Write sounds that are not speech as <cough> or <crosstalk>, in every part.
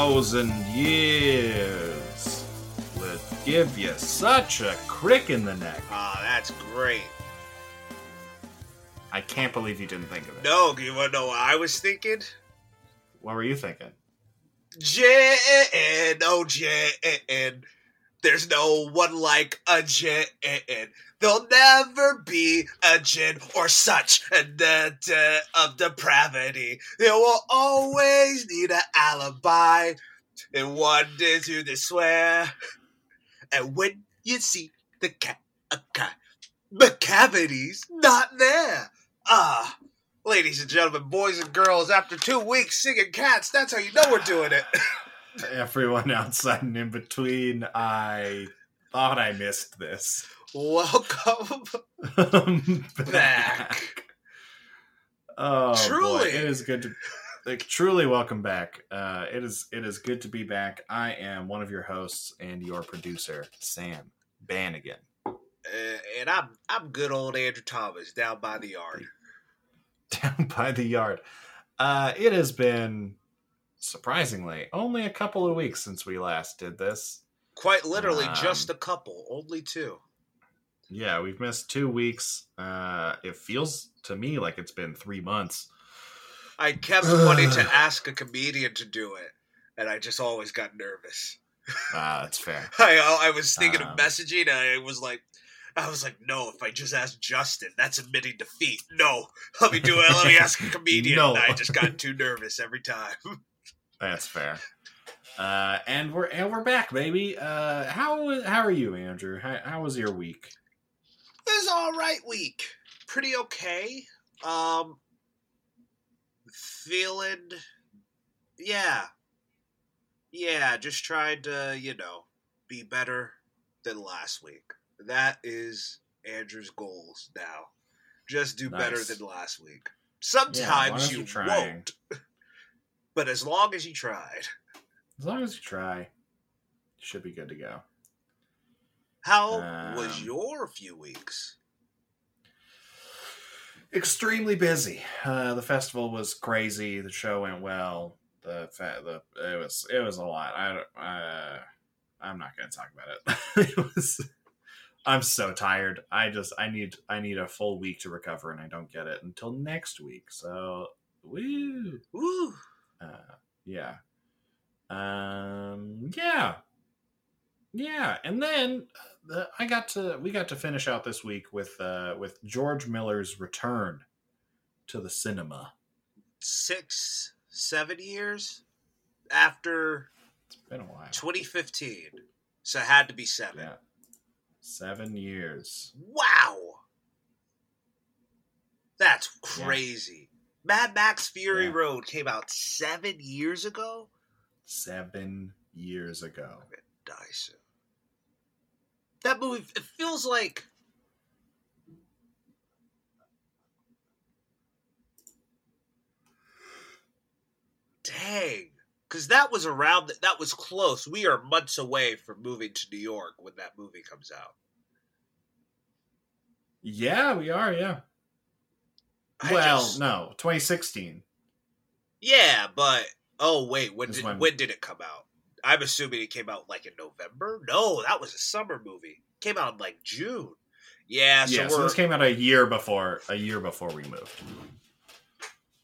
thousand years would give you such a crick in the neck. Ah, that's great. I can't believe you didn't think of it. No, you want to know what I was thinking? What were you thinking? Jinn, oh Jinn, there's no one like a Jinn. There'll never be a Jinn or such a debt of depravity. They will always need an alibi. And one day to they swear. And when you see the cat, a cat, the cavity's not there. Ah, ladies and gentlemen, boys and girls, after two weeks singing cats, that's how you know we're doing it. <laughs> Everyone outside and in between, I thought I missed this. Welcome <laughs> back. Oh, Truly. boy. it is good to like truly welcome back. Uh, it is it is good to be back. I am one of your hosts and your producer, Sam Bannigan. Uh, and I'm I'm good old Andrew Thomas down by the yard. <laughs> down by the yard. Uh, it has been surprisingly only a couple of weeks since we last did this. Quite literally, Um, just a couple, only two. Yeah, we've missed two weeks. Uh, it feels to me like it's been three months. I kept <sighs> wanting to ask a comedian to do it, and I just always got nervous. Ah, that's fair. <laughs> I I was thinking Um, of messaging, and I was like. I was like, no, if I just ask Justin, that's admitting defeat. No, <laughs> let me do it. Let me ask a <laughs> comedian. No. I just got too nervous every time. That's fair. Uh, and we're and we're back, baby. Uh, how how are you, Andrew? How, how was your week? It was all right week. Pretty okay. Um feeling yeah. Yeah, just tried to, you know, be better than last week. That is Andrew's goals now. Just do better than last week. Yeah, Sometimes as you won't. <laughs> But as long as you tried. As long as you try, you should be good to go. How was Um, your few weeks? Extremely busy. Uh, the festival was crazy. The show went well. The the it was it was a lot. I don't- uh, I'm not going to talk about it. <laughs> it was. I'm so tired. I just I need I need a full week to recover, and I don't get it until next week. So woo. Woo. uh, yeah um yeah yeah and then uh, the, i got to we got to finish out this week with uh with george miller's return to the cinema Six, seven years after it's been a while 2015. So it had to be seven. yeah seven years Wow. That's crazy. Mad Max Fury Yeah. Road came out seven years ago? seven years ago Die soon. That movie, it feels like. Dang. Because that was around, that—that was close. We are months away from moving to New York when that movie comes out. yeah we are yeah I well just- no 2016 Yeah, but oh wait, when did one- when did it come out? I'm assuming it came out like in November. No, that was a summer movie. came out in like June. Yeah, so yeah so this came out a year before a year before we moved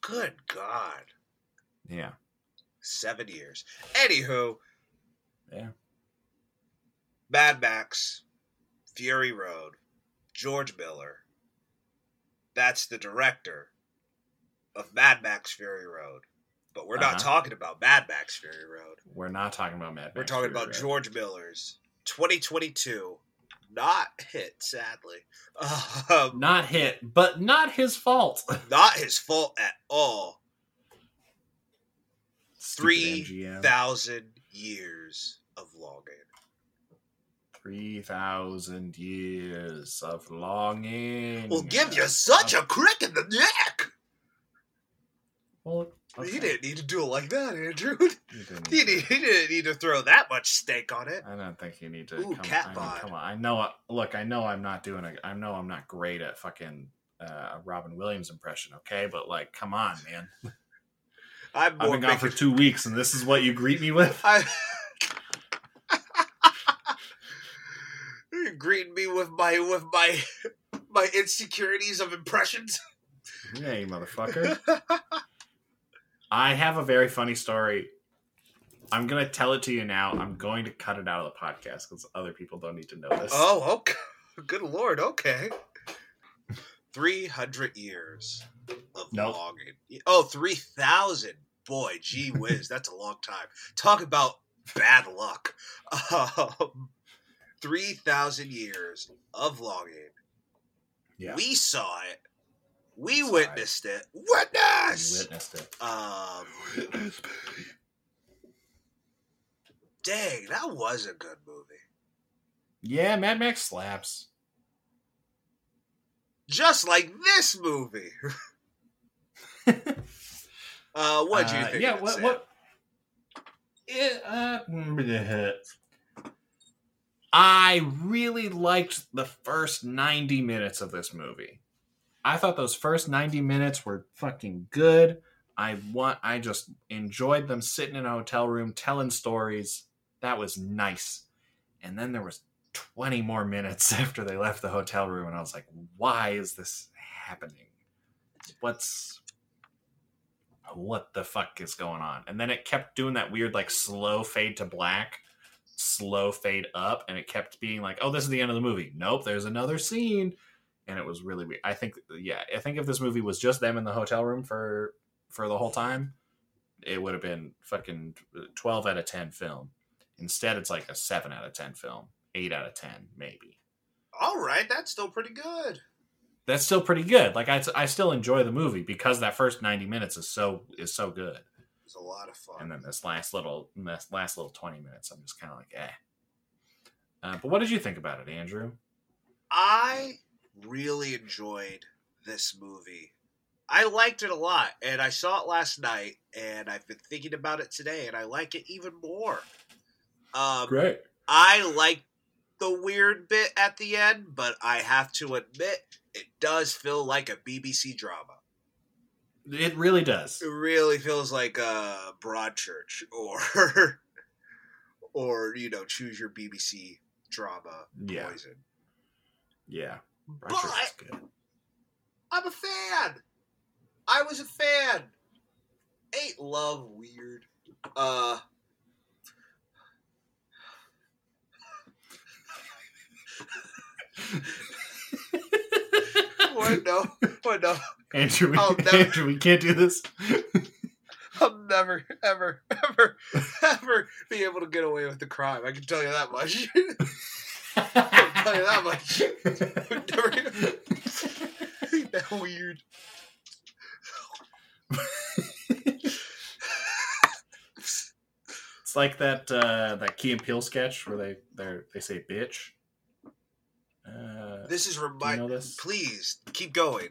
good God, yeah seven years. Anywho, yeah Mad Max, Fury Road, George Miller. That's the director of Mad Max Fury Road. But we're not Uh-huh. talking about Mad Max Fury Road. we're not talking about Mad Max. We're talking Fury about Road. George Miller's 2022 not hit, sadly. <laughs> Um, not hit, but not his fault. <laughs> not his fault at all. Stupid Three years of longing. Three thousand years of longing. Will give you such a crick in the neck. Well, He okay. didn't need to do it like that, Andrew. <laughs> You didn't He, need he didn't need to throw that much steak on it. I don't think you need to. Ooh, come, cat I mean, bod. come on. I know. Look, I know I'm not doing a. I know I'm not great at fucking uh, a Robin Williams impression. Okay, but like, come on, man. <laughs> I've more been gone for two weeks, and this is what you greet me with. <laughs> I You're greeting me with my with my my insecurities of impressions. Yeah, you motherfucker. I have a very funny story. I'm gonna tell it to you now. I'm going to cut it out of the podcast because other people don't need to know this. Oh, okay. <laughs> Good lord. Okay. Three hundred years of Nope. longing. Oh, 3,000. Boy, gee <laughs> whiz, that's a long time. Talk about bad luck. Um, 3,000 years of longing. yeah, We saw it. We witnessed it. Witness! witnessed it. Um, dang, that was a good movie. Yeah, Mad Max slaps. Just like this movie. <laughs> uh, what do you Uh, think? Yeah, what? What it, uh. I really liked the first 90 minutes of this movie. I thought those first 90 minutes were fucking good. I want I just enjoyed them sitting in a hotel room telling stories. That was nice. And then there was 20 more minutes <laughs> after they left the hotel room and I was like, "Why is this happening? What's what the fuck is going on?" And then it kept doing that weird like slow fade to black, slow fade up and it kept being like, "Oh, this is the end of the movie." Nope, there's another scene. And it was really weird. I think yeah, I think if this movie was just them in the hotel room for for the whole time, it would have been fucking 12 out of 10 film. Instead, it's like a 7 out of 10 film, 8 out of 10, maybe. All right, that's still pretty good. That's still pretty good. Like I, I still enjoy the movie because that first 90 minutes is so is so good. It was a lot of fun. And then this last little this last little 20 minutes, I'm just kind of like, eh. Uh, but what did you think about it, Andrew? I really enjoyed this movie. I liked it a lot, and I saw it last night, and I've been thinking about it today, and I like it even more. Um, Great. I like the weird bit at the end, but I have to admit, it does feel like a BBC drama. It really does. It really feels like a Broadchurch or, <laughs> or you know, choose your BBC drama Yeah. poison. Yeah. But good. I'm a fan. I was a fan. Ain't love weird? Uh. What no? What no? Andrew, we, never- Andrew, we can't do this. I'll never, ever, ever, ever be able to get away with the crime. I can tell you that much. <laughs> I can tell you that much. That weird? It's like that uh, that Key and Peele sketch where they they they say bitch. Uh, This is do you remind. know this? Please keep going.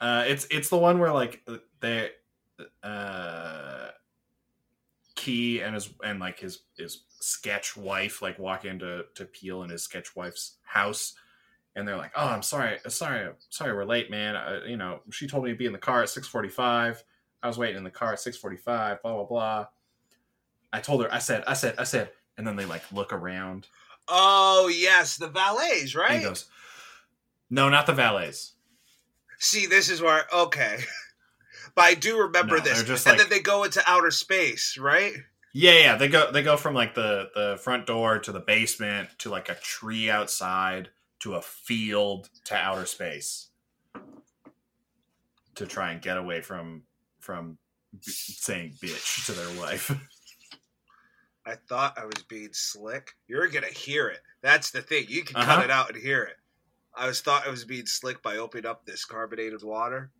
Uh, it's it's the one where like they uh, Key and his and like his his sketch wife like walk into to Peele and his sketch wife's house, and they're like, "Oh, I'm sorry, sorry, sorry, we're late, man. Uh, you know, she told me to be in the car at 6:45. I was waiting in the car at 6:45. Blah blah blah." I told her, I said, I said, I said, and then they like look around. Oh yes, the valets, And right? he goes, "No, not the valets." See, this is where okay. <laughs> but I do remember No, this. and like- then they go into outer space, right? Yeah, yeah, they go they go from like the the front door to the basement to like a tree outside to a field to outer space to try and get away from from b- saying bitch to their wife. <laughs> I thought I was being slick. You're gonna hear it. That's the thing. You can Uh-huh. cut it out and hear it. I was thought I was being slick by opening up this carbonated water,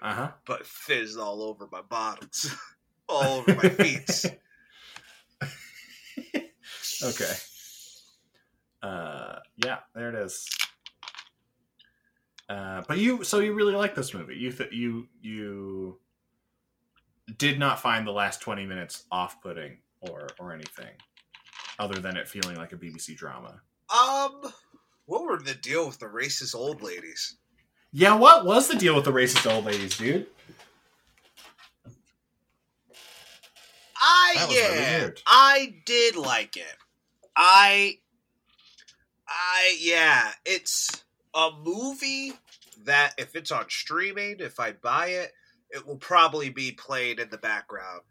Uh huh. but fizzed all over my bottoms, <laughs> all over my feet. <laughs> Okay. Uh, yeah, there it is. Uh, but you, so you really like this movie? You th- you you did not find the last twenty minutes off-putting or or anything, other than it feeling like a BBC drama. Um, what were the deal with the racist old ladies? Yeah, what was the deal with the racist old ladies, dude? I That was really yeah, weird. I did like it. I I yeah, it's a movie that if it's on streaming, if I buy it, it will probably be played in the background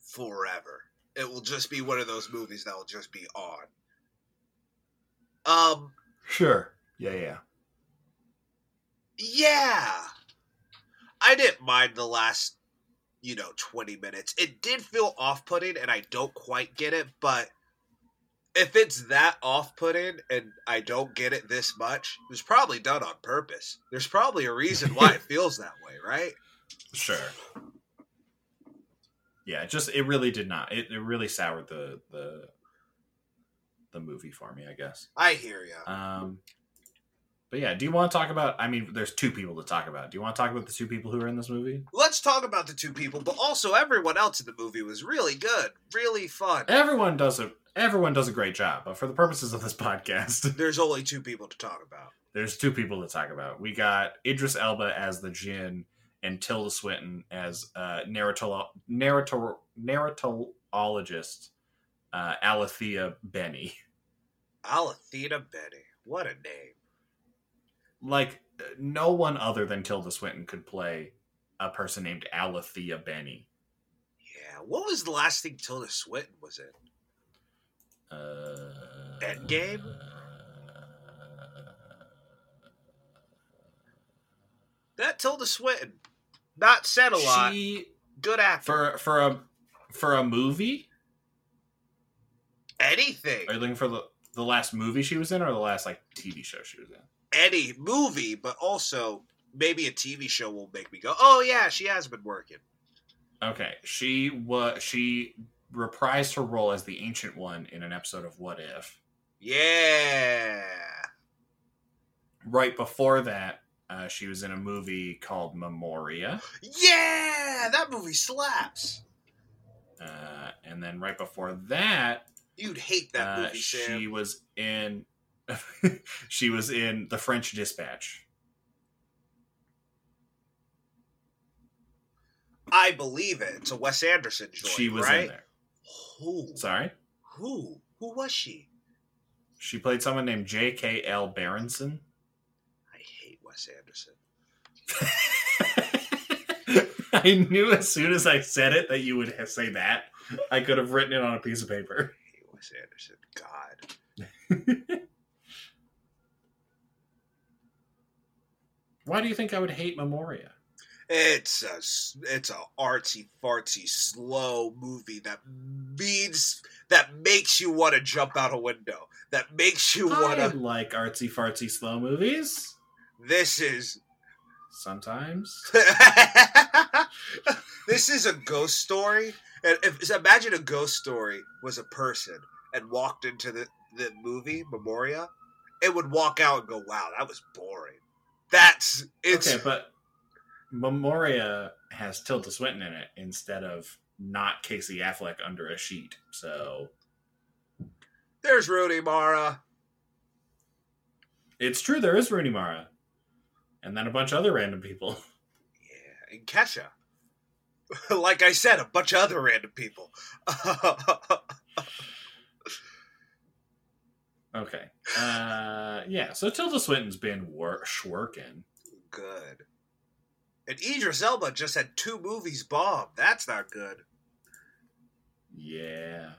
forever. It will just be one of those movies that will just be on. Um Sure. Yeah, yeah. Yeah. I didn't mind the last, you know, 20 minutes. It did feel off putting, and I don't quite get it, but if it's that off putting and I don't get it this much, it's probably done on purpose. There's probably a reason why it <laughs> feels that way, right? Sure. Yeah, it just it really did not. It, it really soured the the the movie for me, I guess. I hear you. Um but yeah, do you want to talk about I mean there's two people to talk about. Do you want to talk about the two people who are in this movie? Let's talk about the two people, but also everyone else in the movie was really good, really fun. Everyone does a everyone does a great job, but for the purposes of this podcast, <laughs> There's only two people to talk about. there's two people to talk about. We got Idris Elba as the Jinn and Tilda Swinton as uh, narratolo- narrator- narratologist uh, Alithea Binnie. <laughs> Alithea Binnie, What a name. Like, no one other than Tilda Swinton could play a person named Alithea Binnie. Yeah. What was the last thing Tilda Swinton was in? Uh, Endgame? That Tilda Swinton. Not said a lot. She Good actor. for for a for a movie. Anything. Are you looking for the the last movie she was in, or the last like TV show she was in? Any movie, but also maybe a TV show will make me go, oh yeah, she has been working. Okay, she was she reprised her role as the Ancient One in an episode of What If. Yeah. Right before that, uh, she was in a movie called Memoria, Yeah! That movie slaps. uh, and then right before that, You'd hate that uh, movie, Sam. she was in <laughs> she was in The French Dispatch. I believe it. It's a Wes Anderson joint, she was right? in there. Who? Sorry, Who? Who was she? she played someone named J.K.L. Berenson. I hate Wes Anderson. <laughs> I knew as soon as I said it that you would say that. I could have written it on a piece of paper. I hate Wes Anderson. God. <laughs> Why do you think I would hate Memoria? It's a it's a artsy fartsy slow movie that means that makes you want to jump out a window. That makes you want to. like artsy fartsy slow movies. This is Sometimes. <laughs> this is a ghost story. And if so imagine a ghost story was a person and walked into the the movie Memoria, it would walk out and go, "Wow, that was boring." That's it's okay, but Memoria has Tilda Swinton in it instead of not Casey Affleck under a sheet. So there's Rooney Mara. it's true there is Rooney Mara. And then a bunch of other random people. <laughs> Yeah, and Kesha. <laughs> like I said, a bunch of other random people. <laughs> Okay. Uh yeah, so Tilda Swinton's been wor- working. good. And Idris Elba just had two movies bomb. That's not good. Yeah.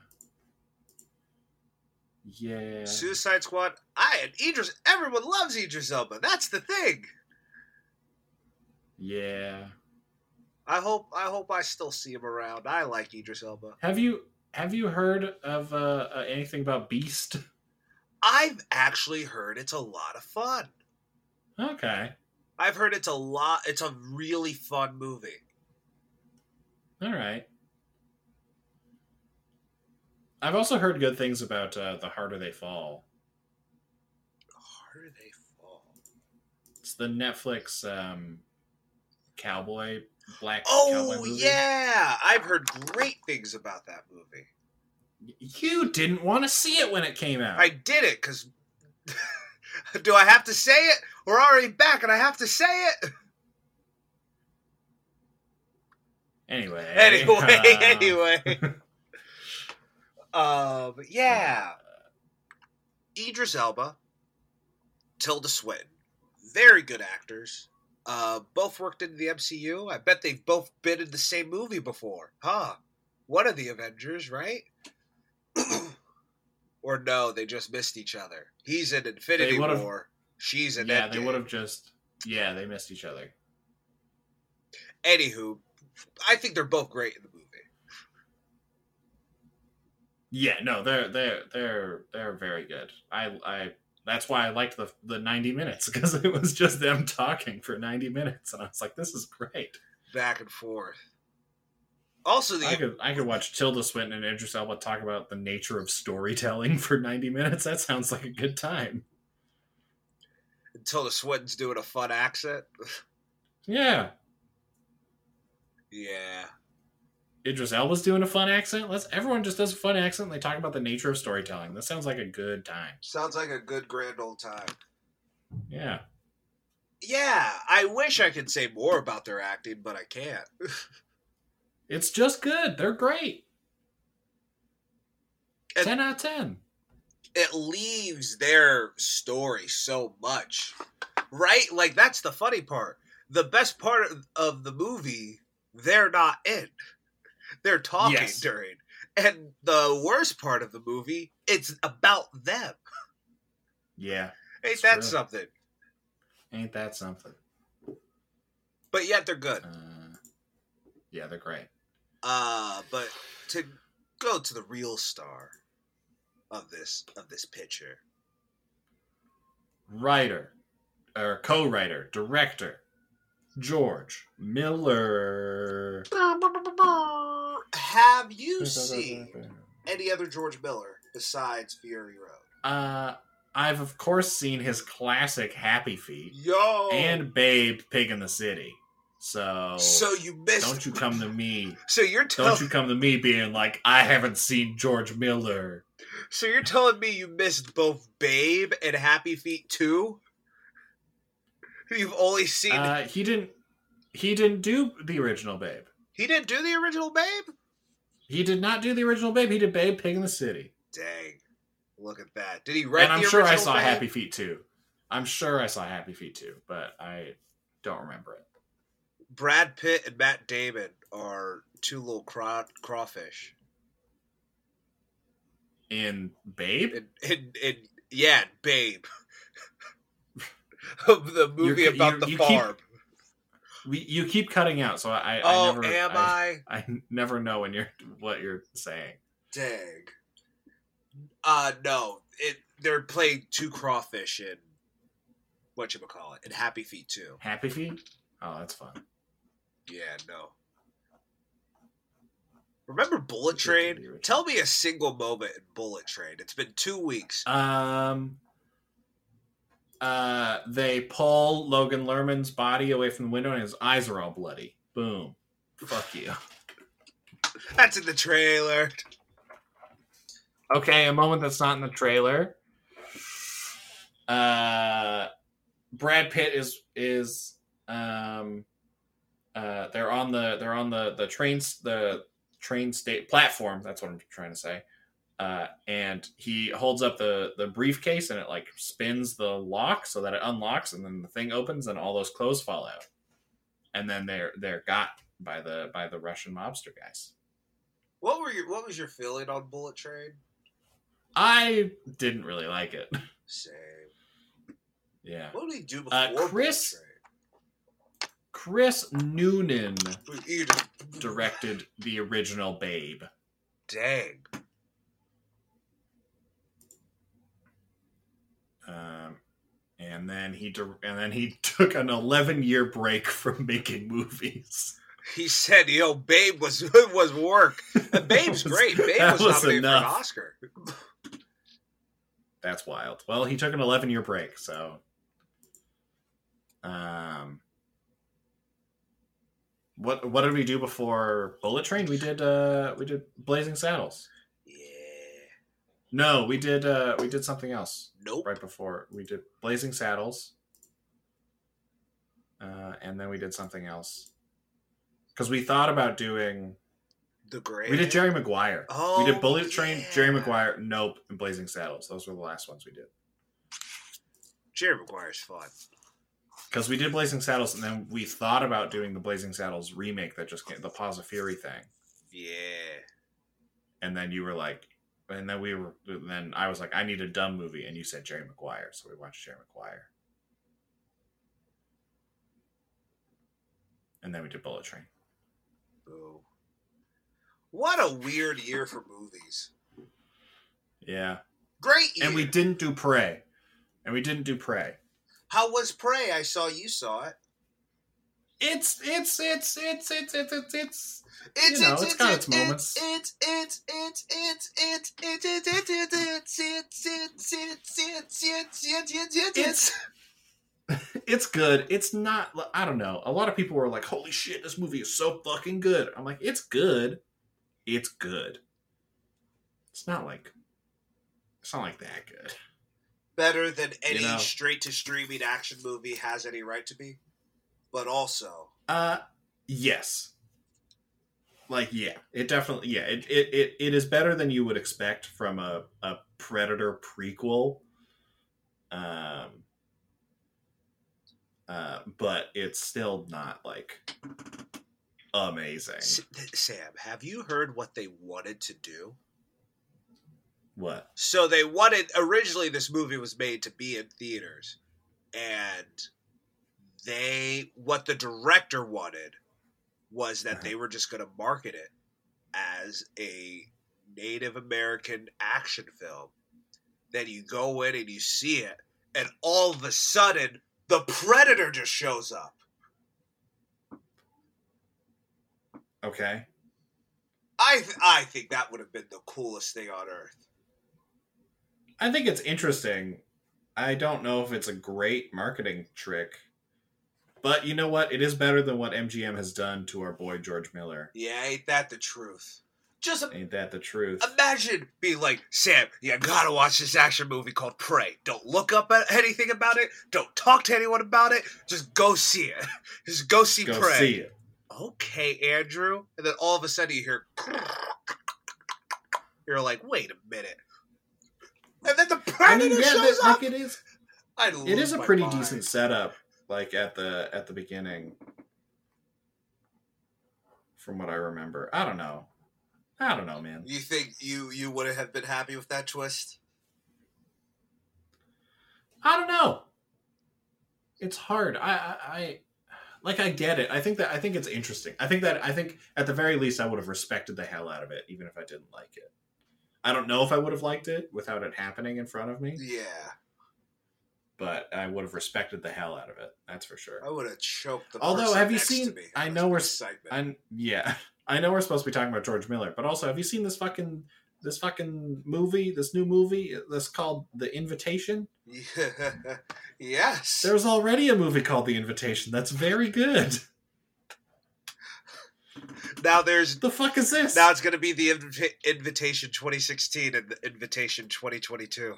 Yeah. Suicide Squad. I and Idris. Everyone loves Idris Elba. That's the thing. Yeah. I hope. I hope I still see him around. I like Idris Elba. Have you have you heard of uh, uh, anything about Beast? I've actually heard it's a lot of fun. Okay. I've heard it's a lot. It's a really fun movie. All right. I've also heard good things about uh, The Harder They Fall. Harder they fall. It's the Netflix um, cowboy black cowboy Oh movie. yeah, I've heard great things about that movie. You didn't want to see it when it came out. I did it because. <laughs> Do I have to say it? We're already back, and I have to say it. Anyway. <laughs> Anyway, um, <laughs> anyway. Um, yeah. Idris Elba, Tilda Swinton, very good actors. Uh, both worked in the MCU. I bet they've both been in the same movie before, huh? One of the Avengers, right? <clears throat> or no, they just missed each other. He's in Infinity War. She's in yeah, they would have just. Yeah, they missed each other. Anywho, I think they're both great in the movie. Yeah, no, they're they're they're they're very good. I I that's why I liked the the ninety minutes <laughs> because it was just them talking for ninety minutes, and I was like, this is great. Back and forth. Also, the I could I could watch Tilda Swinton and Idris Elba talk about the nature of storytelling <laughs> for ninety minutes. That sounds like a good time. Tilda Swinton's doing a fun accent. Yeah, yeah. Idris Elba's doing a fun accent. Let's everyone just does a fun accent. and They talk about the nature of storytelling. That sounds like a good time. Sounds like a good grand old time. Yeah, Yeah, I wish I could say more about their acting, but I can't. <laughs> it's just good. They're great. And- ten out of ten. It leaves their story so much. Right? Like that's the funny part. The best part of- of the movie, they're not in. They're talking Yes. during. And the worst part of the movie, it's about them. Yeah, Ain't that true. something? ain't that something? But yet they're good. Uh, yeah, they're great. Uh, but to go to the real star of this of this picture, Writer, or co-writer, director, George Miller. have you seen any other George Miller besides Fury Road? Uh, I've of course seen his classic Happy Feet Yo, and Babe Pig in the City. So, so you missed. don't you come to me. <laughs> So you're Don't you come to me being like I haven't seen George Miller. So you're telling me you missed both Babe and Happy Feet 2? You've only seen. Uh, he didn't. He didn't do the original Babe. he didn't do the original Babe. He did not do the original Babe. He did Babe Pig in the City. Dang, look at that. Did he write and I'm sure I saw Babe? Happy Feet 2. I'm sure I saw Happy Feet 2, but I don't remember it. Brad Pitt and Matt Damon are two little craw- crawfish. In Babe, And, and, and yeah, Babe. <laughs> the movie You're- about you- the you keep- farm. we, you keep cutting out, so I, I oh, never, am I? I? <laughs> I never know when you're what you're saying. Dang. Uh no. It they're playing two crawfish in what you call it in Happy Feet too. Happy Feet? Oh, that's fun. Yeah, no. Remember Bullet Let's get to Train? Tell me a single moment in Bullet Train. It's been two weeks. Um, uh, they pull Logan Lerman's body away from the window, and his eyes are all bloody. Boom. Fuck you. <laughs> That's in the trailer. Okay, a moment that's not in the trailer. Uh, Brad Pitt is is um, uh, they're on the they're on the the trains the train state platform. That's what I'm trying to say. Uh, and he holds up the the briefcase and it like spins the lock so that it unlocks and then the thing opens and all those clothes fall out. And then they're they're got by the by the Russian mobster guys. What were your what was your feeling on Bullet Train? I didn't really like it. Same. Yeah. What did he do before Uh, Chris- Chris Noonan Train? You just- directed the original Babe. Dang. Um, and then he and then he <laughs> took an 11 year break from making movies. He said, "You know, Babe was <laughs> was work. Babe's was- <laughs> great. Babe was, was nominated for an. Oscar. That's wild. Well, he took an 11 year break, so um what what did we do before Bullet Train? We did uh we did Blazing Saddles. Yeah. No, we did uh we did something else. Nope. right before we did Blazing Saddles, uh, and then we did something else. because we thought about doing. The Great. We did Jerry Maguire. Oh, we did Bullet Train, Jerry. Maguire, Nope, and Blazing Saddles. Those were the last ones we did. Jerry Maguire's fun. Because we did Blazing Saddles, and then we thought about doing the Blazing Saddles remake that just came, the Paws of Fury thing. Yeah. And then you were like, and then we were, then I was like, I need a dumb movie, and you said Jerry Maguire, so we watched Jerry Maguire. And then we did Bullet Train. Boo. What a weird year for movies. Yeah. Great year. And we didn't do Prey. And we didn't do Prey. How was Prey? I saw you saw it. It's it's it's it's it's it's it's it's It's know, it's it's it's got it's its moments. It's it's it's it's it's it's it's it's it's it's it's it's it's it's it's it's it's it's it's good. It's not I don't know. A lot of people were like, "Holy shit, this movie is so fucking good." I'm like, "It's good. It's good." It's not like it's not like that good. Better than any You know. straight to streaming action movie has any right to be. But also, Uh yes. Like yeah, it definitely yeah, it it, it, it is better than you would expect from a, a Predator prequel. Um uh but it's still not like amazing. S- Sam, have you heard what they wanted to do? What? So they wanted originally this movie was made to be in theaters, and they what the director wanted was that they uh-huh. were just going to market it as a Native American action film. Then you go in and you see it, and all of a sudden the Predator just shows up. Okay. I th- I think that would have been the coolest thing on earth. I think it's interesting. I don't know if it's a great marketing trick, but you know what? It is better than what MGM has done to our boy George Miller. Yeah, ain't that the truth? Just Ain't that the truth? Imagine being like, Sam, you gotta watch this action movie called Prey. Don't look up at anything about it. Don't talk to anyone about it. Just go see it. <laughs> Just go see Go Prey. see it. Okay, Andrew. And then all of a sudden you hear, <laughs> you're like, wait a minute. And then the I Predator mean, yeah, shows that- up. like it is. I It is a pretty mind. decent setup, like at the at the beginning, from what I remember. I don't know. I don't know, man. You think you you would have been happy with that twist? I don't know. It's hard. I, I, I like. I get it. I think that. I think it's interesting. I think that. I think at the very least, I would have respected the hell out of it, even if I didn't like it. I don't know if I would have liked it without it happening in front of me, Yeah, but I would have respected the hell out of it. That's for sure. I would have choked the. Although, have you seen- I know we're- excitement. I'm yeah. <laughs> I know we're supposed to be talking about George Miller, but also, have you seen this fucking this fucking movie? This new movie uh, that's called The Invitation. <laughs> yes. There's already a movie called The Invitation that's very good. <laughs> Now there's The fuck is this? now it's going to be the invita- invitation 2016 and the invitation 2022.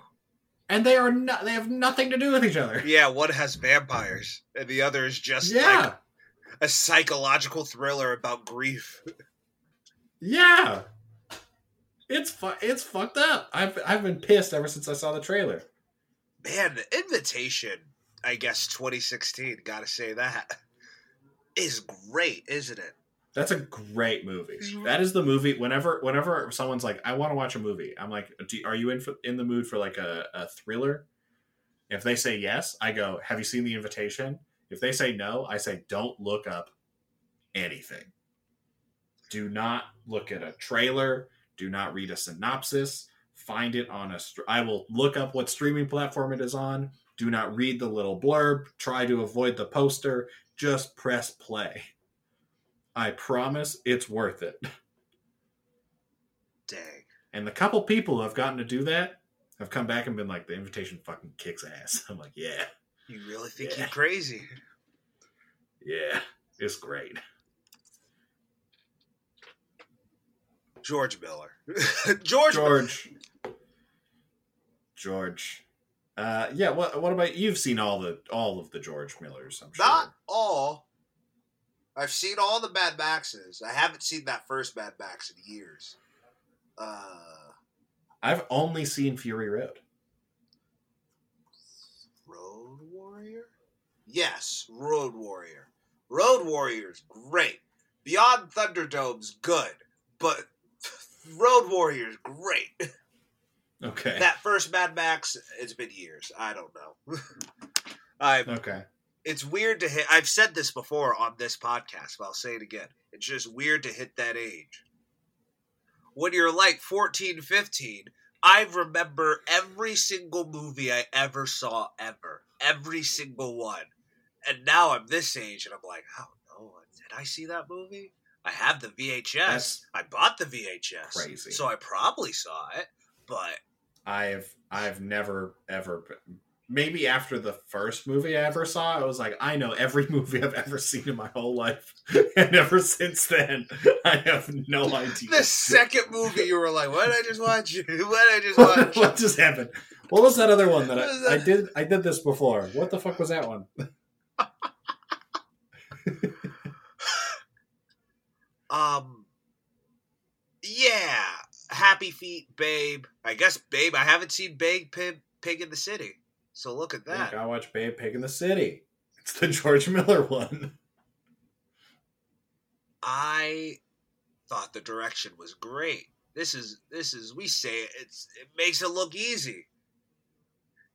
and they are not. They have nothing to do with each other. Yeah, one has vampires and the other is just Yeah, like a psychological thriller about grief. yeah. It's fu- It's fucked up. I've I've been pissed ever since I saw the trailer. Man, the invitation, I guess 2016, got to say that is great, isn't it? That's a great movie. Mhm. That is the movie. Whenever whenever someone's like, "I want to watch a movie," I'm like, Do, "Are you in for, in the mood for like a, a thriller?" If they say yes, I go, "Have you seen The Invitation?" If they say no, I say, "Don't look up anything. Do not look at a trailer. Do not read a synopsis. Find it on a. I will look up what streaming platform it is on. Do not read the little blurb. Try to avoid the poster. Just press play." I promise it's worth it. <laughs> Dang. And the couple people who have gotten to do that have come back and been like, the invitation fucking kicks ass. <laughs> I'm like, yeah, You really think Yeah. you're crazy? yeah, it's great. George Miller. <laughs> George, George. George. Uh, yeah. What? What about you've seen all the all of the George Millers? I'm sure. Not all. I've seen all the Mad Maxes. I haven't seen that first Mad Max in years. Uh, I've only seen Fury Road. Road Warrior? Yes, Road Warrior. Road Warrior's great. Beyond Thunderdome's good, but <laughs> Road Warrior's great. Okay. That first Mad Max, it's been years. I don't know. <laughs> I okay. It's weird to hit I've said this before on this podcast, but I'll say it again. It's just weird to hit that age. When you're like 14, 15, I remember every single movie I ever saw ever. Every single one. And now I'm this age and I'm like, oh no, did I see that movie? I have the VHS. That's I bought the VHS. crazy. So I probably saw it, but I've I've never ever maybe after the first movie I ever saw, I was like, I know every <laughs> movie I've ever seen in my whole life, <laughs> and ever since then, I have no idea. the second movie you were like, what did I just watch? <laughs> What did I just watch? what just happened? What was that other one that I, I did? I did this before. What the fuck was that one? Um, yeah, Happy Feet, Babe. I guess Babe. I haven't seen Babe Pig, Pig in the City, so look at that. gotta watch Babe Pig in the City. It's the <laughs> George Miller one. I thought the direction was great. This is this is we say it, it's it makes it look easy.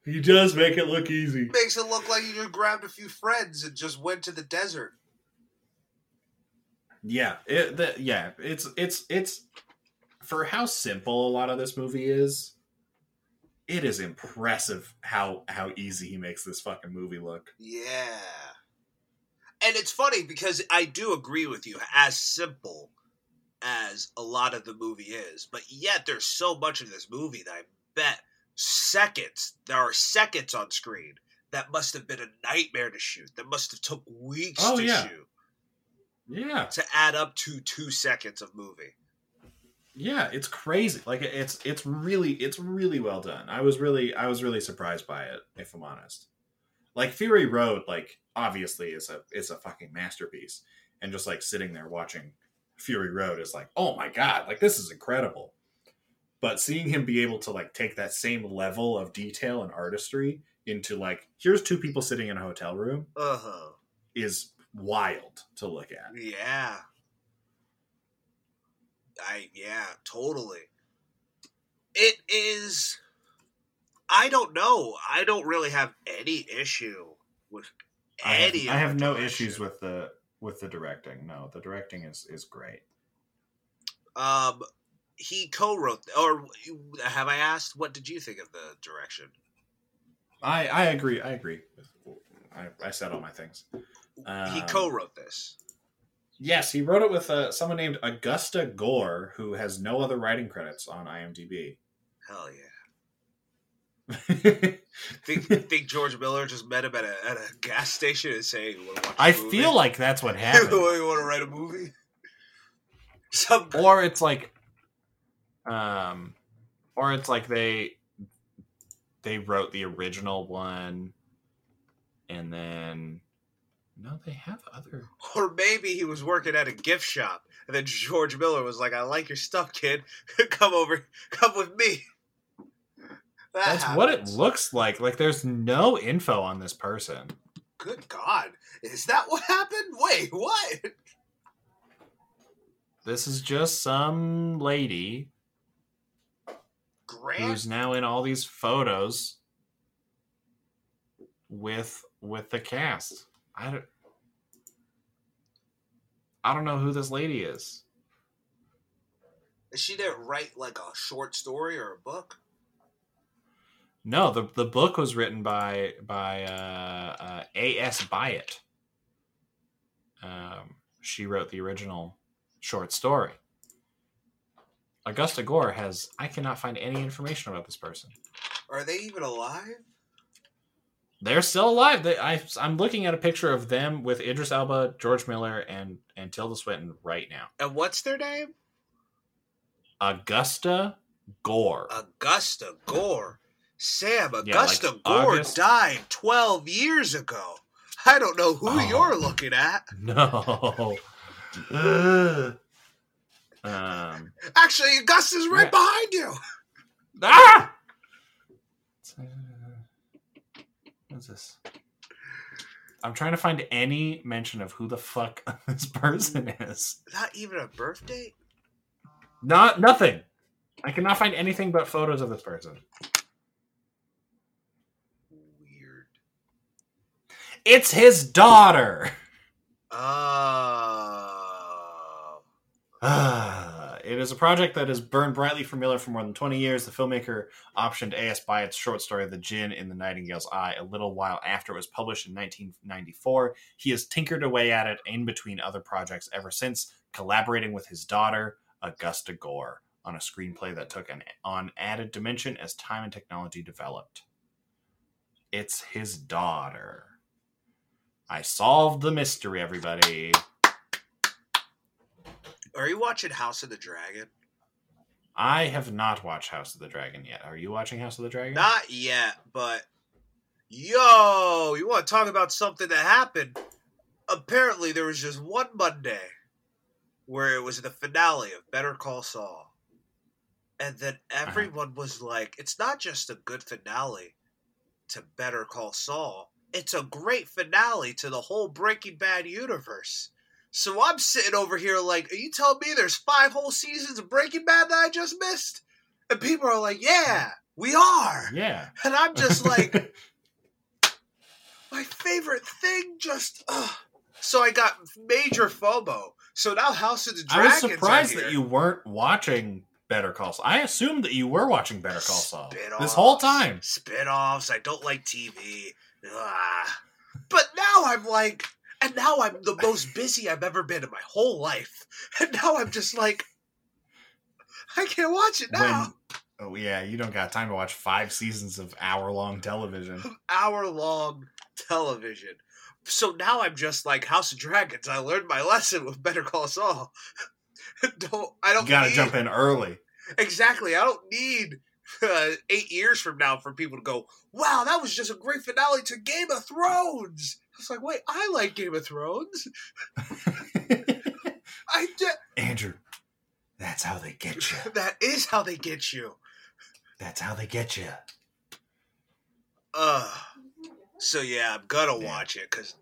He does make it look easy. makes it look like you just grabbed a few friends and just went to the desert. Yeah, it, the, yeah, it's it's it's for how simple a lot of this movie is. It is impressive how how easy he makes this fucking movie look. Yeah. And it's funny because I do agree with you, as simple as a lot of the movie is, but yet there's so much of this movie that I bet seconds, there are seconds on screen that must have been a nightmare to shoot, that must have took weeks Oh, to yeah. shoot Yeah, to add up to two seconds of movie. Yeah, it's crazy. Like it's it's really it's really well done. I was really I was really surprised by it, if I'm honest. Like Fury Road, like obviously is a is a fucking masterpiece, and just like sitting there watching Fury Road is like, oh my god, like this is incredible. But seeing him be able to like take that same level of detail and artistry into like here's two people sitting in a hotel room Uh huh. is wild to look at. Yeah. I yeah, totally. It is I don't know. I don't really have any issue with any I have, I have no direction. issues with the with the directing. No, the directing is is great. um he co-wrote or have I asked what did you think of the direction? I I agree. I agree. I, I said all my things. he Um, co-wrote this. Yes, he wrote it with uh, someone named Augusta Gore, who has no other writing credits on IMDb. Hell yeah. <laughs> Think think George Miller just met him at a at a gas station and saying, "You want to watch?" a I movie? feel like that's what <laughs> happened." you want to write a movie? <laughs> Some or it's like, um, or it's like they they wrote the original one, and then no, they have other. Or maybe he was working at a gift shop, and then George Miller was like, "I like your stuff, kid. <laughs> come over, come with me." That That's what it looks like. Like there's no info on this person. Good God, is that what happened? Wait, what? This is just some lady Grant? who's now in all these photos with with the cast. I don't I don't know who this lady is. Is she there write like a short story or a book? No, the the book was written by by uh, uh, A.S. Byatt. Um, she wrote the original short story. Augusta Gore has I cannot find any information about this person. Are they even alive? They're still alive. They, I, I'm looking at a picture of them with Idris Elba, George Miller, and and Tilda Swinton right now. And what's their name? Augusta Gore. Augusta Gore. Sam, Yeah, like Augusta Gore August- died 12 years ago. I don't know who Oh. you're looking at. <laughs> No. <laughs> Um. Actually, Gus is right Yeah. behind you. Ah! <laughs> Uh, What's this? I'm trying to find any mention of who the fuck <laughs> this person is. Not even a birth date? Not nothing. I cannot find anything but photos of this person. Weird. It's his daughter. Oh. <sighs> It is a project that has burned brightly for Miller for more than 20 years. The filmmaker optioned A.S. Byatt's short story, The Djinn in the Nightingale's Eye, a little while after it was published in 1994. He has tinkered away at it in between other projects ever since, collaborating with his daughter, Augusta Gore, on a screenplay that took an on added dimension as time and technology developed. It's his daughter. I solved the mystery, everybody. Are you watching House of the Dragon? I have not watched House of the Dragon yet. Are you watching House of the Dragon? Not yet, but yo, you want to talk about something that happened? Apparently, there was just one Monday where it was the finale of Better Call Saul, and then uh-huh. everyone was like, "It's not just a good finale to Better Call Saul; it's a great finale to the whole Breaking Bad universe." So I'm sitting over here like, "Are you telling me there's five whole seasons of Breaking Bad that I just missed?" And people are like, "Yeah, we are." Yeah. And I'm just like, <laughs> my favorite thing just. Ugh. So I got major FOMO. So now House of the Dragons. I was surprised that you weren't watching Better Call Saul. I assumed that you were watching Better Call Saul this whole time. Spin-offs. I don't like TV. Ugh. But now I'm like, and now I'm the most busy I've ever been in my whole life. <laughs> And now I'm just like, I can't watch it now. When, oh yeah, you don't got time to watch five seasons of hour-long television. <laughs> hour long television. So now I'm just like House of Dragons. I learned my lesson with Better Call Saul. <laughs> don't I don't You got to need- jump in early. exactly. I don't need uh, eight years from now for people to go, "Wow, that was just a great finale to Game of Thrones." It's like, wait, I like Game of Thrones. <laughs> I did. Andrew, that's how they get you. <laughs> That is how they get you. That's how they get you. Uh, so yeah, I'm gonna Yeah. watch it because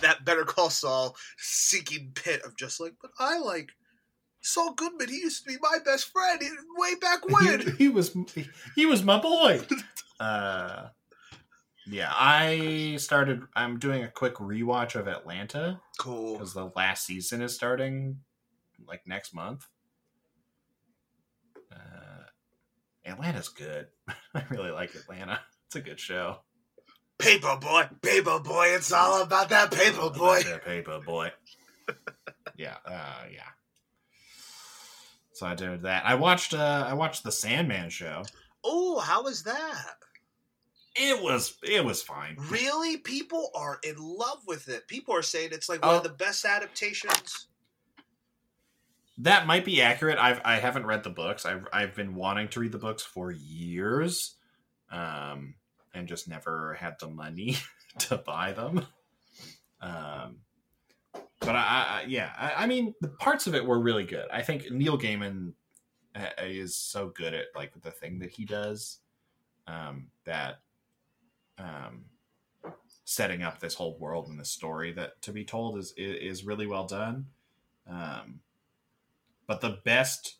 that Better Call Saul sinking pit of just like, but I like Saul Goodman. He used to be my best friend way back when. he was he was my boy. <laughs> Uh, yeah, I started. I'm doing a quick rewatch of Atlanta cool. because the last season is starting like next month. Uh, Atlanta's good. <laughs> I really like Atlanta. It's a good show. Paper boy, paper boy. It's all about that paper About boy. that paper boy. <laughs> yeah, uh, yeah. So I did that. I watched. Uh, I watched the Sandman show. Oh, how was that? It was. It was fine. Really, people are in love with it. People are saying it's like one Oh. of the best adaptations. That might be accurate. I've I haven't read the books. I've I've been wanting to read the books for years, um, and just never had the money <laughs> to buy them. Um, but I, I yeah, I, I mean the parts of it were really good. I think Neil Gaiman uh, is so good at like the thing that he does, um, that um, setting up this whole world and this story that to be told is is, really well done. Um, but the best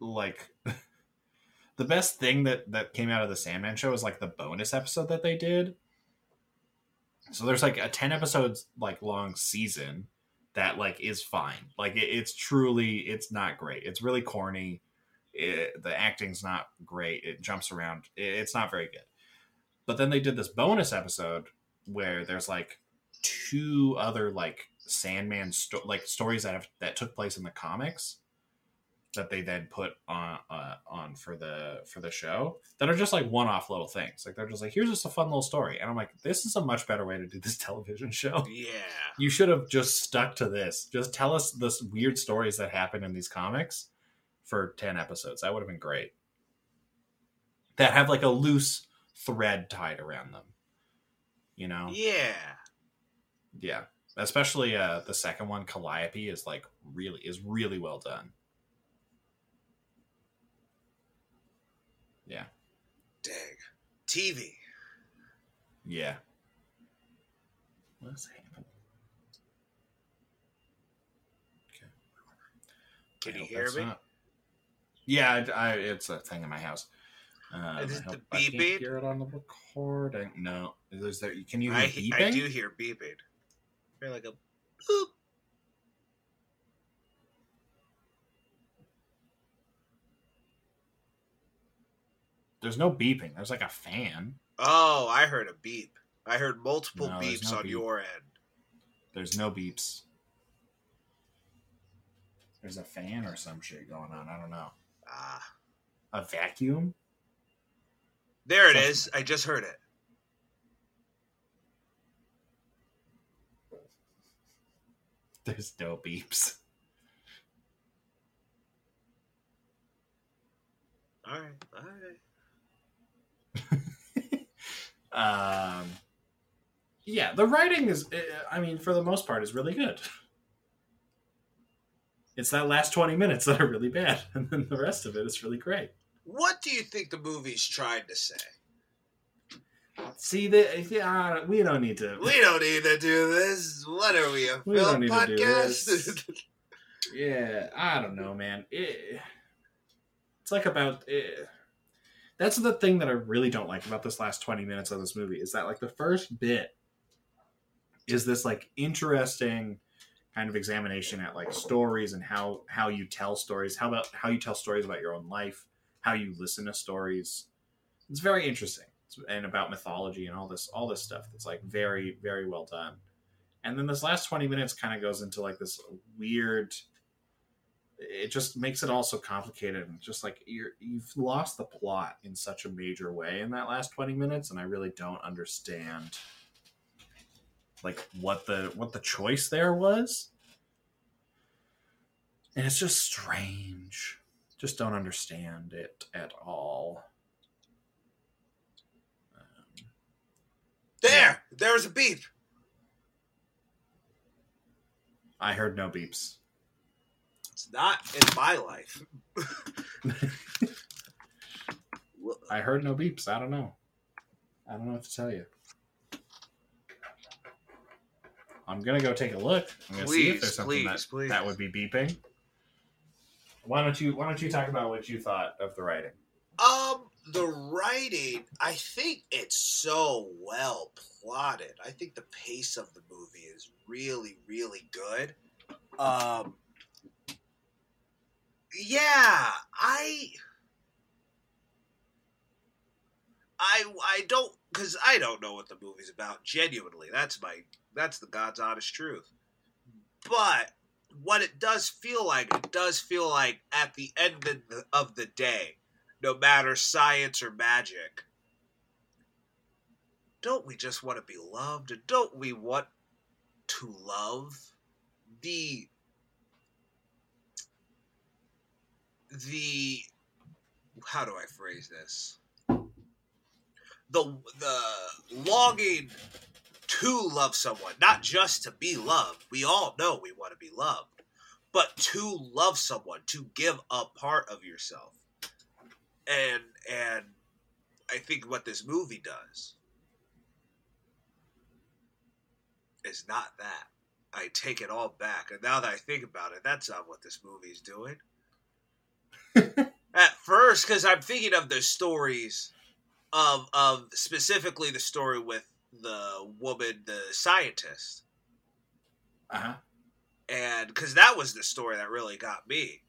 like <laughs> the best thing that that came out of the sandman show is like the bonus episode that they did. So there's like a 10 episodes like long season that like is fine. Like it, it's truly it's not great. It's really corny. It, the acting's not great. It jumps around. It, it's not very good but then they did this bonus episode where there's like two other like Sandman sto- like stories that have that took place in the comics that they then put on uh, on for the for the show that are just like one off little things. Like they're just like here's just a fun little story, and I'm like this is a much better way to do this <laughs> television show. Yeah. You should have just stuck to this. Just tell us this weird stories that happen in these comics for ten episodes. That would have been great. That have like a loose thread tied around them. You know. Yeah. Yeah, especially uh, the second one, Calliope, is like really is really well done. Yeah. Dang. TV. Yeah. What's happening? Okay. Can I you hear me? not- Yeah, I, I, it's a thing in my house. Um, Is I it the I beeping? hear it on the recording. No, is there? Can you hear I, beeping? I do hear beeping. Hear like a boop. There's no beeping. There's like a fan. Oh, I heard a beep. I heard multiple No, beeps no on beep. your end. There's no beeps. There's a fan or some shit going on. I don't know. Ah. A vacuum? There it is. I just heard it. There's no beeps. All right. All right. <laughs> um, yeah, the writing is, uh, I mean, for the most part, is really good. It's that last 20 minutes that are really bad, <laughs> and then the rest of it is really great. What do you think the movie's trying to say? See, the, yeah, we don't need to. We don't need to do this. What are we, a We don't film need to do podcast? this. Yeah, I don't know, man. It, it's like about. It, that's the thing that I really don't like about this last 20 minutes of this movie is that, like, the first bit is this, like, interesting kind of examination at, like, stories and how, how you tell stories, how about how you tell stories about your own life, how you listen to stories. It's very interesting. And about mythology and all this, all this stuff that's, like, very, very well done and then this last 20 minutes kind of goes into like this weird it just makes it all so complicated and just like you're you've lost the plot in such a major way in that last 20 minutes and i really don't understand like what the what the choice there was and it's just strange just don't understand it at all um, there. There's a beep. i heard no beeps It's not in my life. <laughs> I heard no beeps. I don't know. I don't know what to tell you. I'm gonna go take a look. I'm gonna see if Please, there's something please, that, please. that would be beeping. Why don't you Why don't you talk about what you thought of the writing? Um, the writing, I think it's so well plotted. I think the pace of the movie is really, really good. Um, yeah, I, I, I don't, because I don't know what the movie's about. Genuinely, that's my, that's the God's honest truth. But what it does feel like, it does feel like at the end of the, of the day, no matter science or magic. Don't we just want to be loved? Don't we want to love the the how do I phrase this? The the longing to love someone, not just to be loved. We all know we want to be loved, but to love someone, to give a part of yourself and and I think what this movie does is not that. I take it all back, and now that I think about it, that's not what this movie's doing. <laughs> At first, because I'm thinking of the stories of of specifically the story with the woman, the scientist, Uh huh. and because that was the story that really got me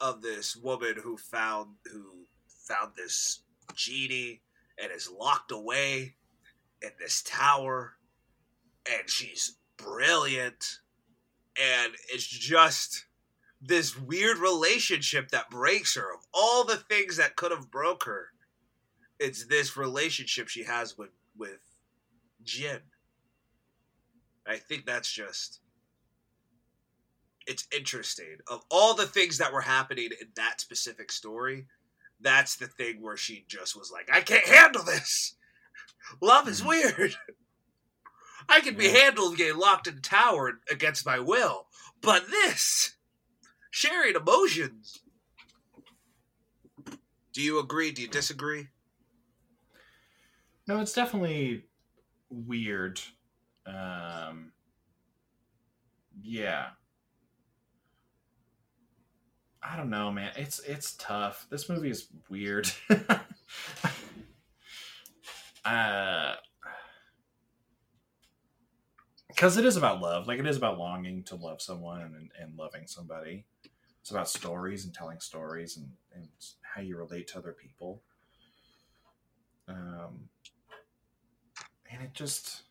of this woman who found who found this genie and is locked away in this tower. And she's brilliant. And it's just this weird relationship that breaks her. Of all the things that could have broke her it's this relationship she has with with Jinn I think that's just it's interesting. Of all the things that were happening in that specific story, that's the thing where she just was like, I can't handle this. Love is Mhm. weird. <laughs> I can be handled getting locked in a tower against my will. But this, sharing emotions. Do you agree? Do you disagree? No, it's definitely weird. Um, yeah. I don't know, man. It's it's tough. This movie is weird. <laughs> uh because it is about love. Like it is about longing to love someone and, and loving somebody. It's about stories and telling stories and, and how you relate to other people. Um and it just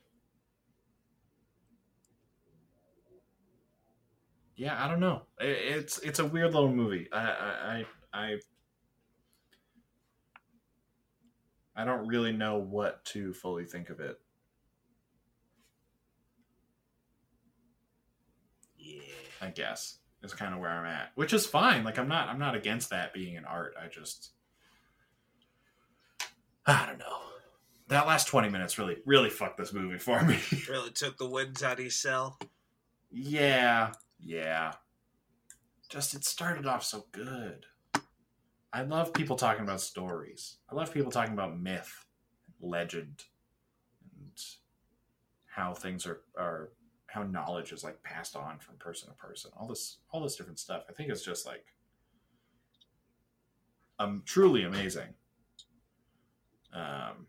yeah i don't know. It, it's it's a weird little movie. I, I i i i don't really know what to fully think of it. Yeah. i guess is kind of where i'm at which is fine. Like i'm not i'm not against that being an art. I just i don't know that last 20 minutes really really fucked this movie for me <laughs> Really took the winds out of your sail Yeah, yeah. Just it started off so good. I love people talking about stories. I love people talking about myth, legend, and how things are are how knowledge is like passed on from person to person. All this all this different stuff. I think it's just like um truly amazing. Um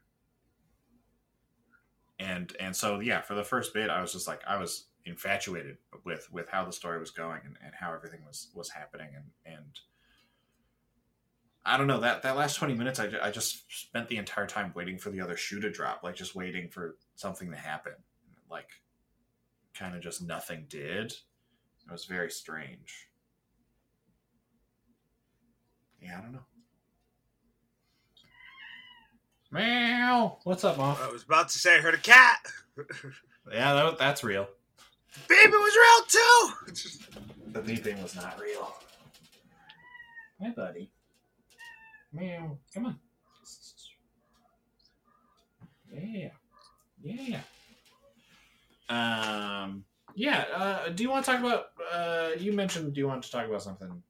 and and so yeah for the first bit i was just like i was infatuated with with how the story was going and, and how everything was was happening. And and i don't know that that last 20 minutes I, I just spent the entire time waiting for the other shoe to drop like just waiting for something to happen. Like kind of just nothing did. It was very strange. Yeah i don't know meow what's up mom I was about to say I heard a cat. <laughs> yeah that, that's real Baby was real too. <laughs> The beeping was not real. Hi, buddy. Meow. Come on. Yeah. Yeah. Um. Yeah. Uh, do you want to talk about? Uh, you mentioned. Do you want to talk about something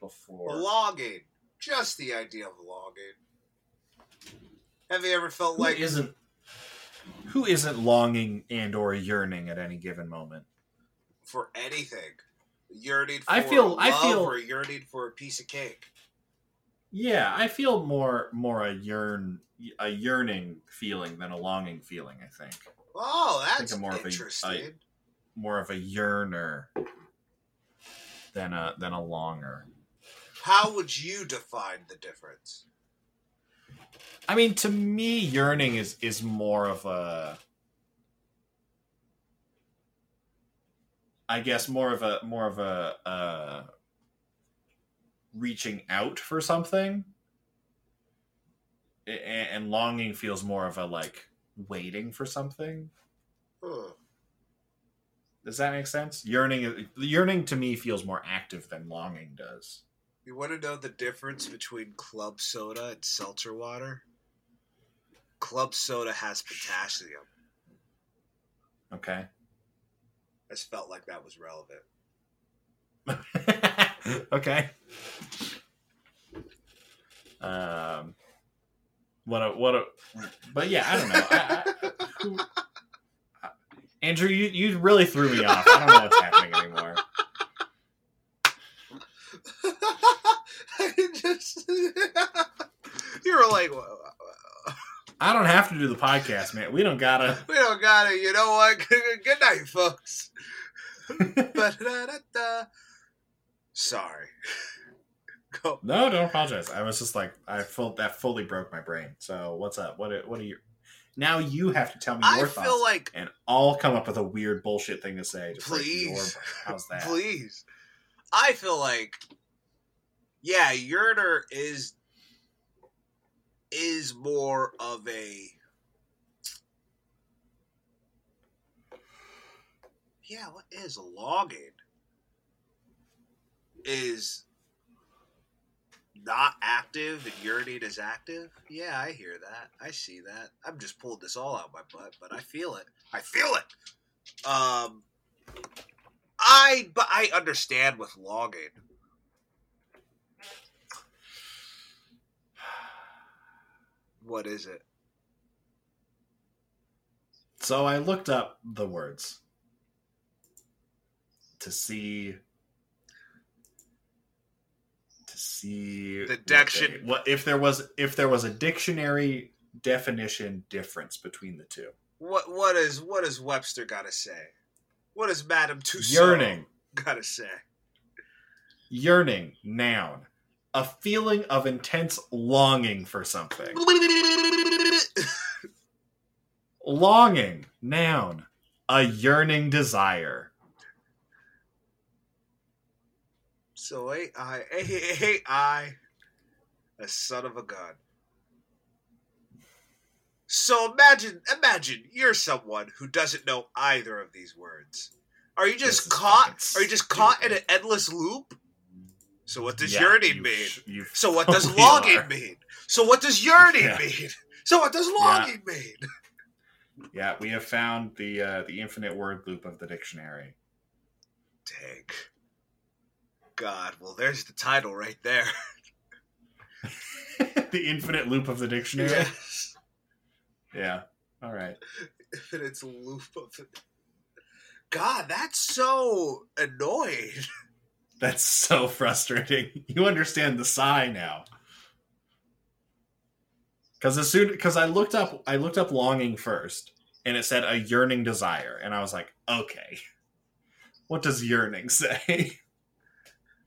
before? Logging. Just the idea of logging. Have you ever felt Who like isn't? Who isn't longing and or yearning at any given moment? for anything? Yearning for I feel- I feel- or yearning for a piece of cake. Yeah, I feel more more a yearn a yearning feeling than a longing feeling. I think. Oh, that's I'm more of a- interesting. more of a yearner than a than a longer. How would you define the difference? I mean, to me, yearning is is more of a, I guess, more of a more of a uh, reaching out for something, A- a- and longing feels more of a like waiting for something. Huh. Does that make sense? Yearning, yearning to me feels more active than longing does. You want to know the difference between club soda and seltzer water? Club soda has potassium. Okay. I just felt like that was relevant. <laughs> okay. Um, what a what a, but yeah, I don't know. I, <laughs> I, Andrew, you you really threw me off. I don't know what's happening anymore. I <laughs> just you were like, "Wha- I don't have to do the podcast, man. We don't gotta. <laughs> we don't gotta. You know what? <laughs> Good night, folks. Sorry. Go. No, don't apologize. I was just like, I felt that fully broke my brain. So what's up? What are- what are you? Now you have to tell me your I your feel like and I'll come up with a weird bullshit thing to say. Like Please. How's that? Please. I feel like yeah, Yerner is is more of a Yeah, what is a login? Is not active and urinate is active. Yeah, I hear that. I see that. I'm just pulled this all out my butt, but I feel it. I feel it. Um, I but I understand with logging. <sighs> What is it? So I looked up the words to see to see The what diction- they- What, if there was if there was a dictionary definition difference between the two. What what is what does Webster got to say? What does Madame Tussauds Yearning, got to say? yearning, noun, a feeling of intense longing for something. Longing, noun, a yearning desire. So ain't I ain't I a son of a gun? So imagine imagine you're someone who doesn't know either of these words. Are you just caught? Are you just caught in an endless loop? So what does Yeah, yearning you mean? you So what <laughs> does fully longing are. mean? So what does yearning Yeah. mean? So what does longing mean? <laughs> Yeah, we have found the uh, the infinite word loop of the dictionary. Dang. God, well there's the title right there. <laughs> the infinite loop of the dictionary. Yeah. All right. <laughs> Infinite's loop of it. God, that's so annoying. <laughs> That's so frustrating. You understand the sigh now. Cause as soon because I looked up I looked up longing first and it said a yearning desire. And I was like, okay. What does yearning say?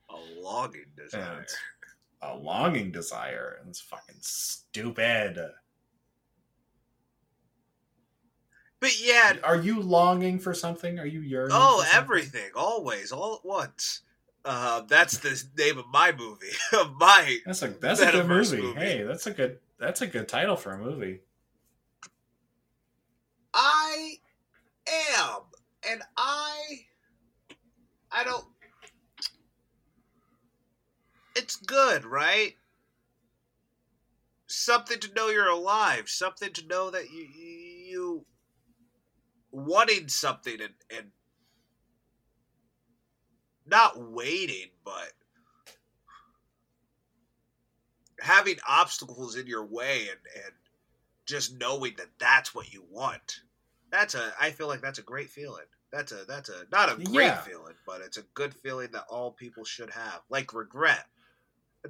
A longing desire. it's a longing desire. And it's fucking stupid. But yeah, Are you longing for something? Are you yearning? oh, for something? everything, always, all at once. Uh, that's the name of my movie. <laughs> Of my That's a that's a good movie. movie. Hey, that's a good that's a good title for a movie. I am, and I, I don't. It's good, right? Something to know you're alive. Something to know that you you wanting something and and not waiting, but having obstacles in your way and and just knowing that that's what you want. That's a I feel like that's a great feeling. That's a that's a not a great Yeah. feeling, but it's a good feeling that all people should have. Like regret.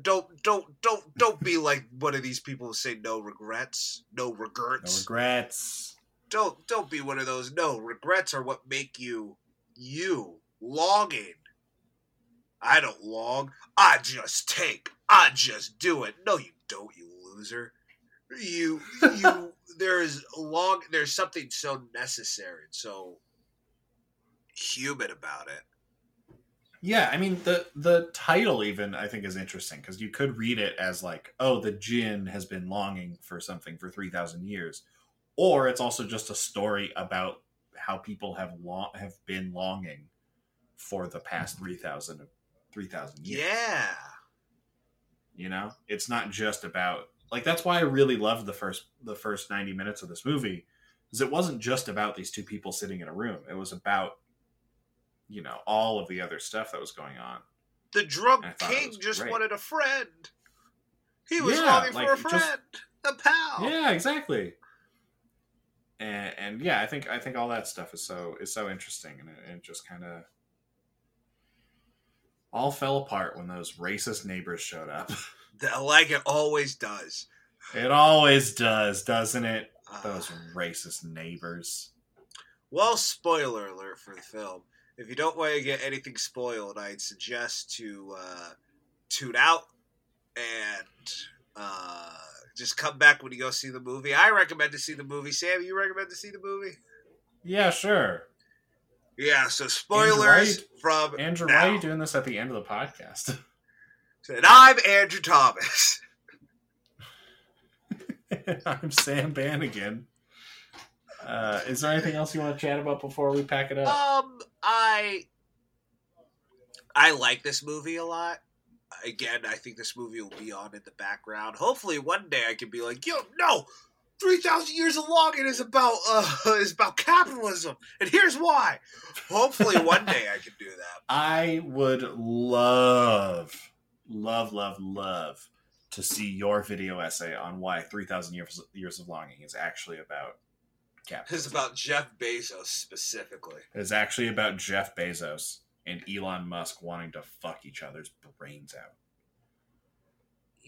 Don't don't don't don't be like one of these people who say no regrets, no regrets, No regrets. Don't don't be one of those. No regrets are what make you you longing. I don't long. I just take. I just do it. No, you don't, you loser. You you. <laughs> there is long. There's something so necessary and so human about it. Yeah, I mean the the title even I think is interesting because you could read it as like, oh, the jinn has been longing for something for three thousand years, or it's also just a story about how people have long have been longing for the past mm-hmm. 3,000 3,000 years. Yeah. You know, it's not just about like that's why I really loved the first the first ninety minutes of this movie, is it wasn't just about these two people sitting in a room. It was about you know all of the other stuff that was going on. The drunk I thought it king just great. wanted a friend. He was Yeah, longing like, for a just- friend, a pal. Yeah, exactly. And, and yeah, I think I think all that stuff is so is so interesting, and it, it just kind of all fell apart when those racist neighbors showed up. <laughs> Like it always does. it always does, doesn't it? Uh, Those racist neighbors. Well, spoiler alert for the film. If you don't want to get anything spoiled, I'd suggest to uh, tune out and uh, just come back when you go see the movie. I recommend to see the movie. Sam, you recommend to see the movie? Yeah, sure. Yeah, so spoilers from Andrew, now. why are you doing this at the end of the podcast? And I'm Andrew Thomas. <laughs> I'm Sam Bannigan. Uh, is there anything else you want to chat about before we pack it up? Um, I I like this movie a lot. Again, I think this movie will be on in the background. Hopefully, one day I can be like, "Yo, no, three thousand years of longing is about uh, <laughs> is about capitalism, and here's why." Hopefully, <laughs> one day I can do that. I would love, love, love, love to see your video essay on why 3,000 years, years of longing is actually about capitalism. It's about Jeff Bezos specifically. It's actually about Jeff Bezos and Elon Musk wanting to fuck each other's brains out.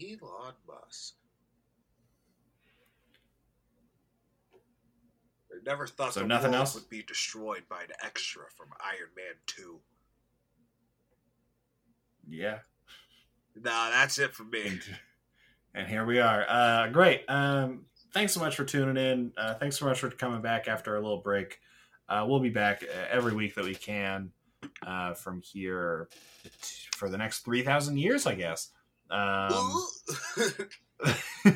Elon Musk. I never thought So the nothing world else? would be destroyed by an extra from Iron Man Two. Yeah. Nah, that's it for me. And, and here we are. Uh, great. Um, thanks so much for tuning in. Uh, thanks so much for coming back after a little break. Uh, we'll be back uh, every week that we can uh, from here for the next 3,000 years, I guess. Um, <laughs>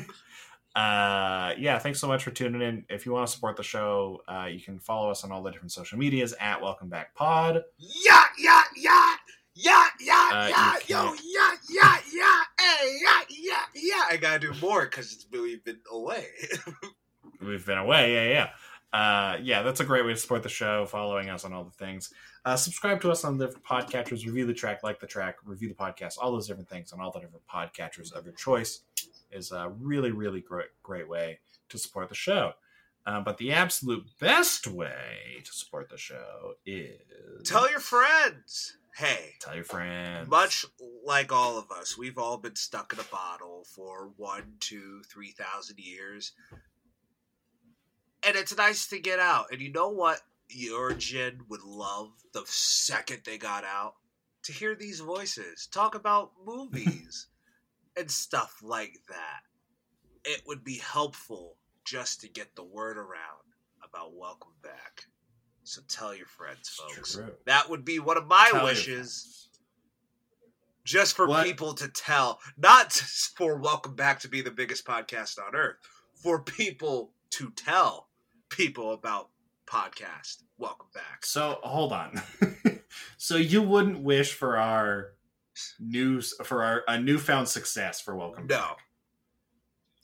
uh, yeah, thanks so much for tuning in. If you want to support the show, uh, you can follow us on all the different social medias at Welcome Back Pod. yeah, yeah, yeah, yeah, yeah, Uh, yeah, yo, yeah, yeah, yeah, hey, yeah, yeah, yeah. I gotta do more because we've been away. <laughs> We've been away, yeah, yeah. Uh, yeah, that's a great way to support the show, following us on all the things. Uh, subscribe to us on the different podcatchers, review the track, like the track, review the podcast, all those different things on all the different podcatchers of your choice is a really, really great, great way to support the show. Uh, but the absolute best way to support the show is Tell your friends. Hey, tell your friends. much like all of us, we've all been stuck in a bottle for one, two, three thousand years. And it's nice to get out. And you know what your jinn would love the second they got out? To hear these voices talk about <laughs> movies and stuff like that. It would be helpful just to get the word around about Welcome Back. So tell your friends, folks. True. That would be one of my Tell wishes just for What? people to tell, not <laughs> for Welcome Back to be the biggest podcast on earth, for people to tell people about podcast. Welcome back. So hold on. <laughs> so you wouldn't wish for our news for our a newfound success for welcome No. Back.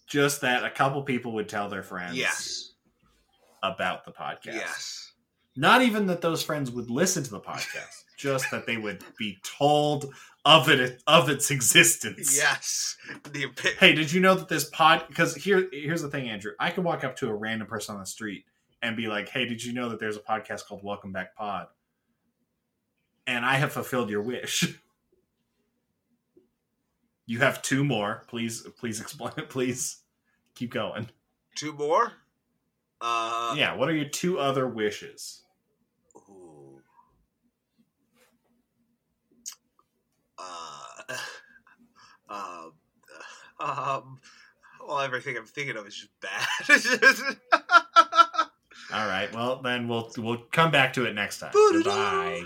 just that a couple people would tell their friends Yes. about the podcast Yes. not even that those friends would listen to the podcast just that they would be told of it of its existence. Yes. The epi- hey did you know that this pod because here here's the thing andrew. I could walk up to a random person on the street and be like hey did you know that there's a podcast called welcome back pod? And i have fulfilled your wish. <laughs> You have two more. Please please explain it <laughs> please keep going. Two more. Uh, yeah what are your two other wishes ooh. Uh, um, <sighs> um, well, everything I'm thinking of is just bad. <laughs> all right well then we'll we'll come back to it next time. Goodbye